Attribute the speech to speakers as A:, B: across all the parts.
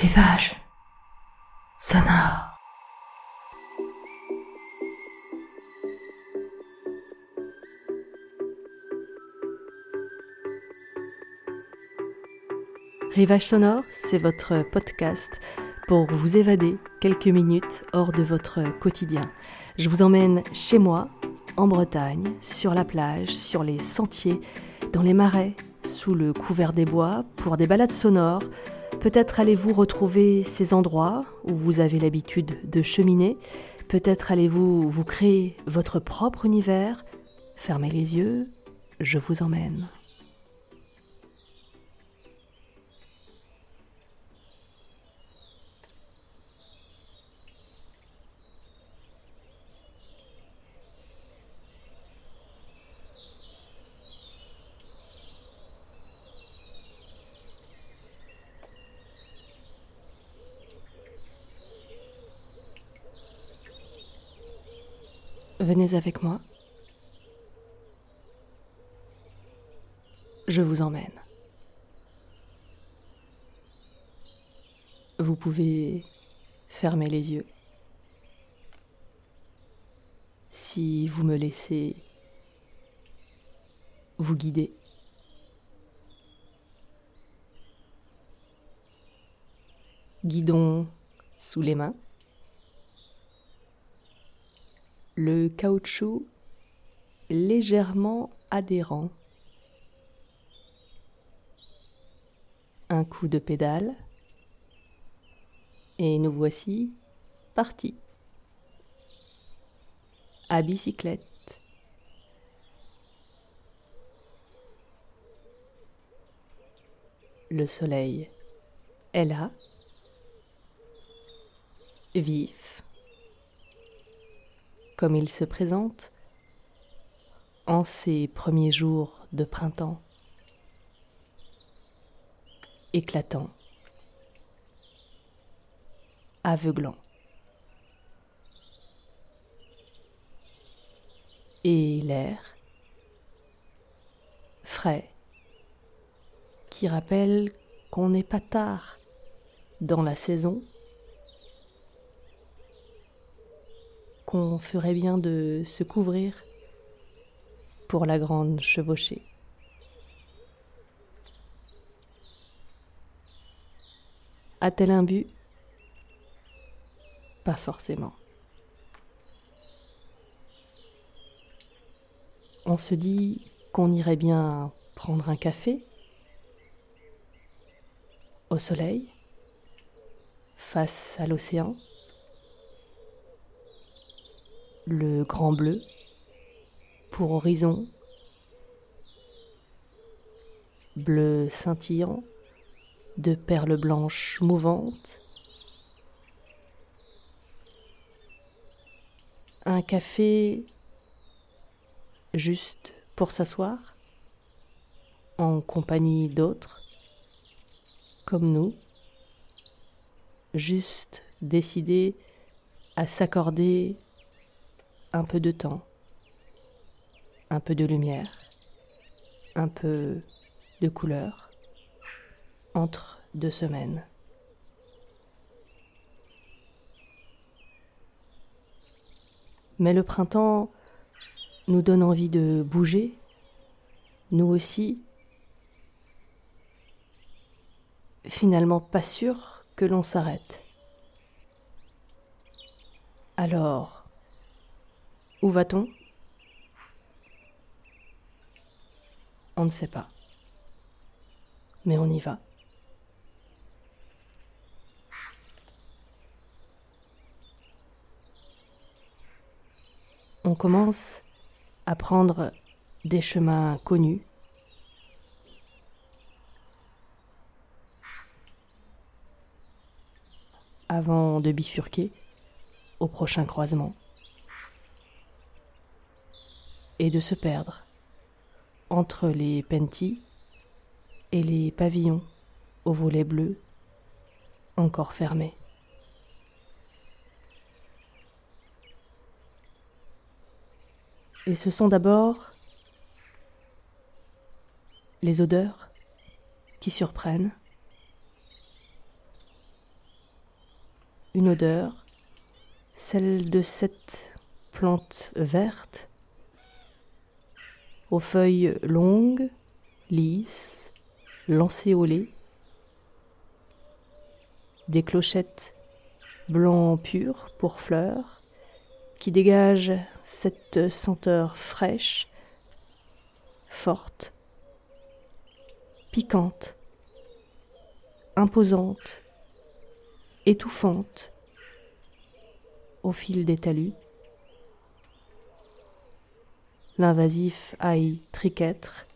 A: Rivage sonore.
B: Rivage sonore, c'est votre podcast pour vous évader quelques minutes hors de votre quotidien. Je vous emmène chez moi, en Bretagne, sur la plage, sur les sentiers, dans les marais, sous le couvert des bois, pour des balades sonores. Peut-être allez-vous retrouver ces endroits où vous avez l'habitude de cheminer. Peut-être allez-vous vous créer votre propre univers. Fermez les yeux, je vous emmène. Venez avec moi. Je vous emmène. Vous pouvez fermer les yeux. Si vous me laissez vous guider. Guidon sous les mains. Le caoutchouc légèrement adhérent. Un coup de pédale et nous voici partis. À bicyclette. Le soleil est là, vif, comme il se présente en ces premiers jours de printemps, éclatant, aveuglant. Et l'air, frais, qui rappelle qu'on n'est pas tard dans la saison qu'on ferait bien de se couvrir pour la grande chevauchée. A-t-elle un but? Pas forcément. On se dit qu'on irait bien prendre un café au soleil, face à l'océan le grand bleu pour horizon, bleu scintillant de perles blanches mouvantes, un café juste pour s'asseoir en compagnie d'autres comme nous, juste décidés à s'accorder un peu de temps, un peu de lumière, un peu de couleur entre deux semaines. Mais le printemps nous donne envie de bouger, nous aussi. Finalement pas sûr que l'on s'arrête. Alors, où va-t-on? On ne sait pas. Mais on y va. On commence à prendre des chemins connus. avant de bifurquer au prochain croisement et de se perdre entre les pentis et les pavillons aux volets bleus encore fermés. Et ce sont d'abord les odeurs qui surprennent, une odeur, celle de cette plante verte, aux feuilles longues, lisses, lancéolées, des clochettes blanc pur pour fleurs, qui dégagent cette senteur fraîche, forte, piquante, imposante, étouffante, au fil des talus. L'invasif ail triquêtre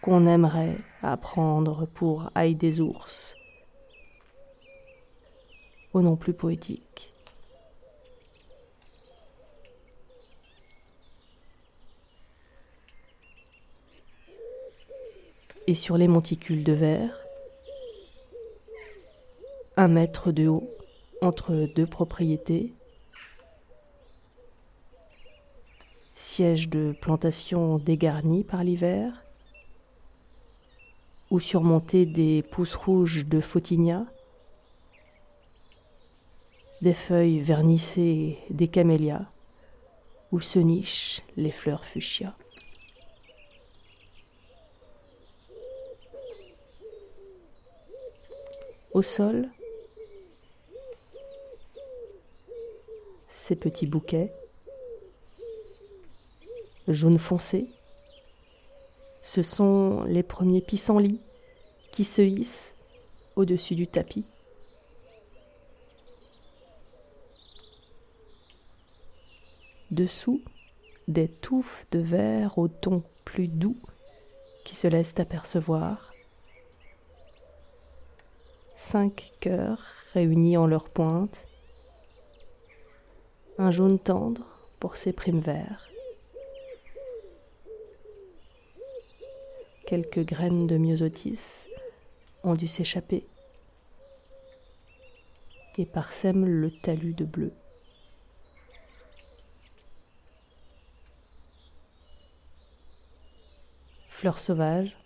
B: qu'on aimerait apprendre pour ail des ours, au nom plus poétique. Et sur les monticules de verre, un mètre de haut entre deux propriétés, siège de plantation dégarni par l'hiver, ou surmonté des pousses rouges de Photinia, des feuilles vernissées des camélias, où se nichent les fleurs fuchsia. Au sol, ces petits bouquets, jaune foncé, ce sont les premiers pissenlits qui se hissent au-dessus du tapis. Dessous, des touffes de verre au ton plus doux qui se laissent apercevoir. Cinq cœurs réunis en leur pointe. Un jaune tendre pour ses primes verts. Quelques graines de myosotis ont dû s'échapper. Et parsèment le talus de bleu. Fleurs sauvages,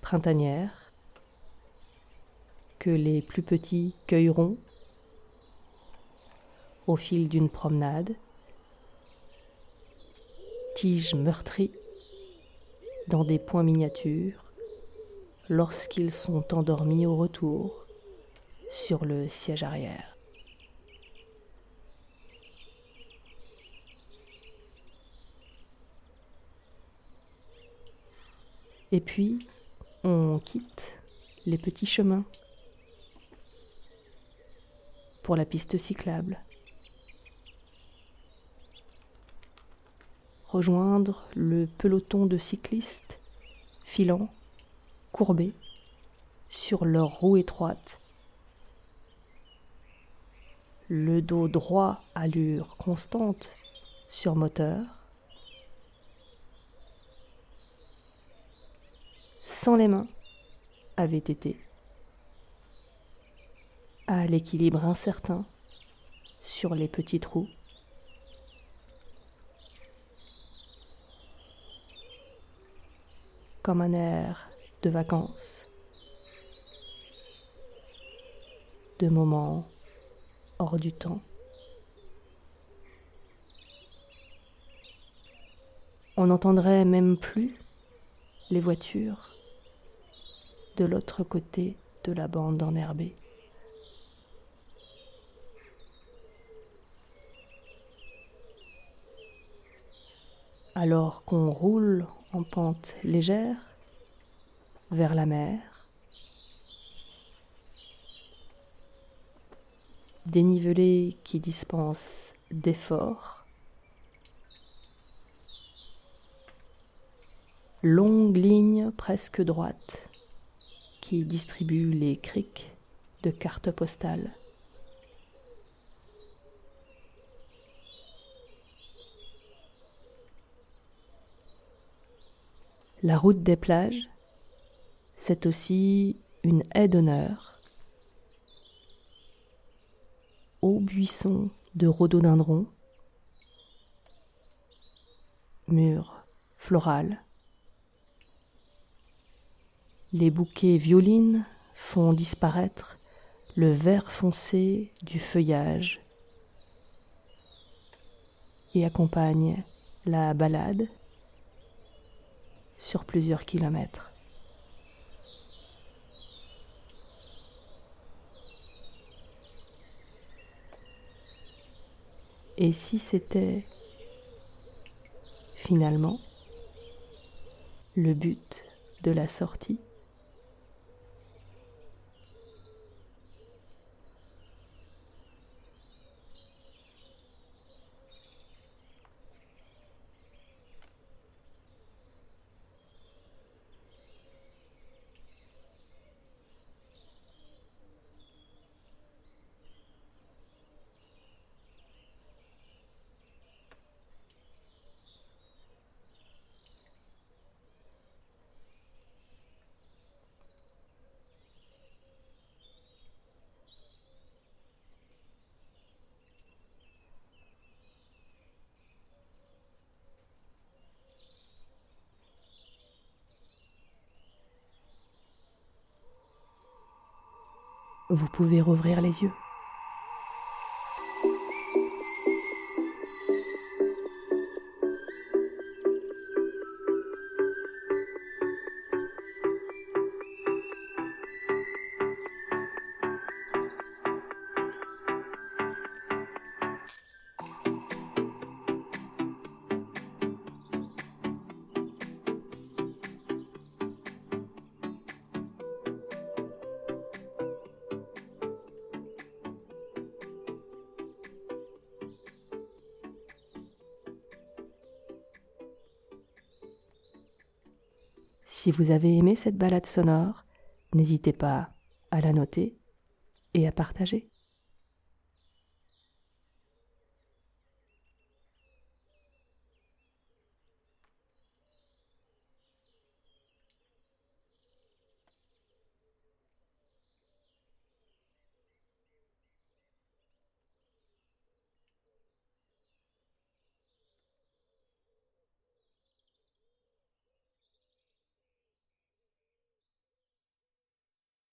B: printanières, que les plus petits cueilleront au fil d'une promenade, tiges meurtries dans des points miniatures lorsqu'ils sont endormis au retour sur le siège arrière. Et puis, on quitte les petits chemins pour la piste cyclable. Rejoindre le peloton de cyclistes filant, courbés, sur leurs roues étroites. Le dos droit, allure constante, sur moteur. Sans les mains, avait été. À l'équilibre incertain, sur les petits trous. Comme un air de vacances, de moments hors du temps. On n'entendrait même plus les voitures de l'autre côté de la bande enherbée. Alors qu'on roule en pente légère vers la mer. Dénivelé qui dispense d'efforts. Longue ligne presque droite qui distribue les criques de cartes postales. La route des plages, c'est aussi une haie d'honneur. Hauts buissons de rhododendrons, murs florales. Les bouquets violines font disparaître le vert foncé du feuillage et accompagne la balade sur plusieurs kilomètres. Et si c'était finalement le but de la sortie? Vous pouvez rouvrir les yeux. Si vous avez aimé cette balade sonore, n'hésitez pas à la noter et à partager.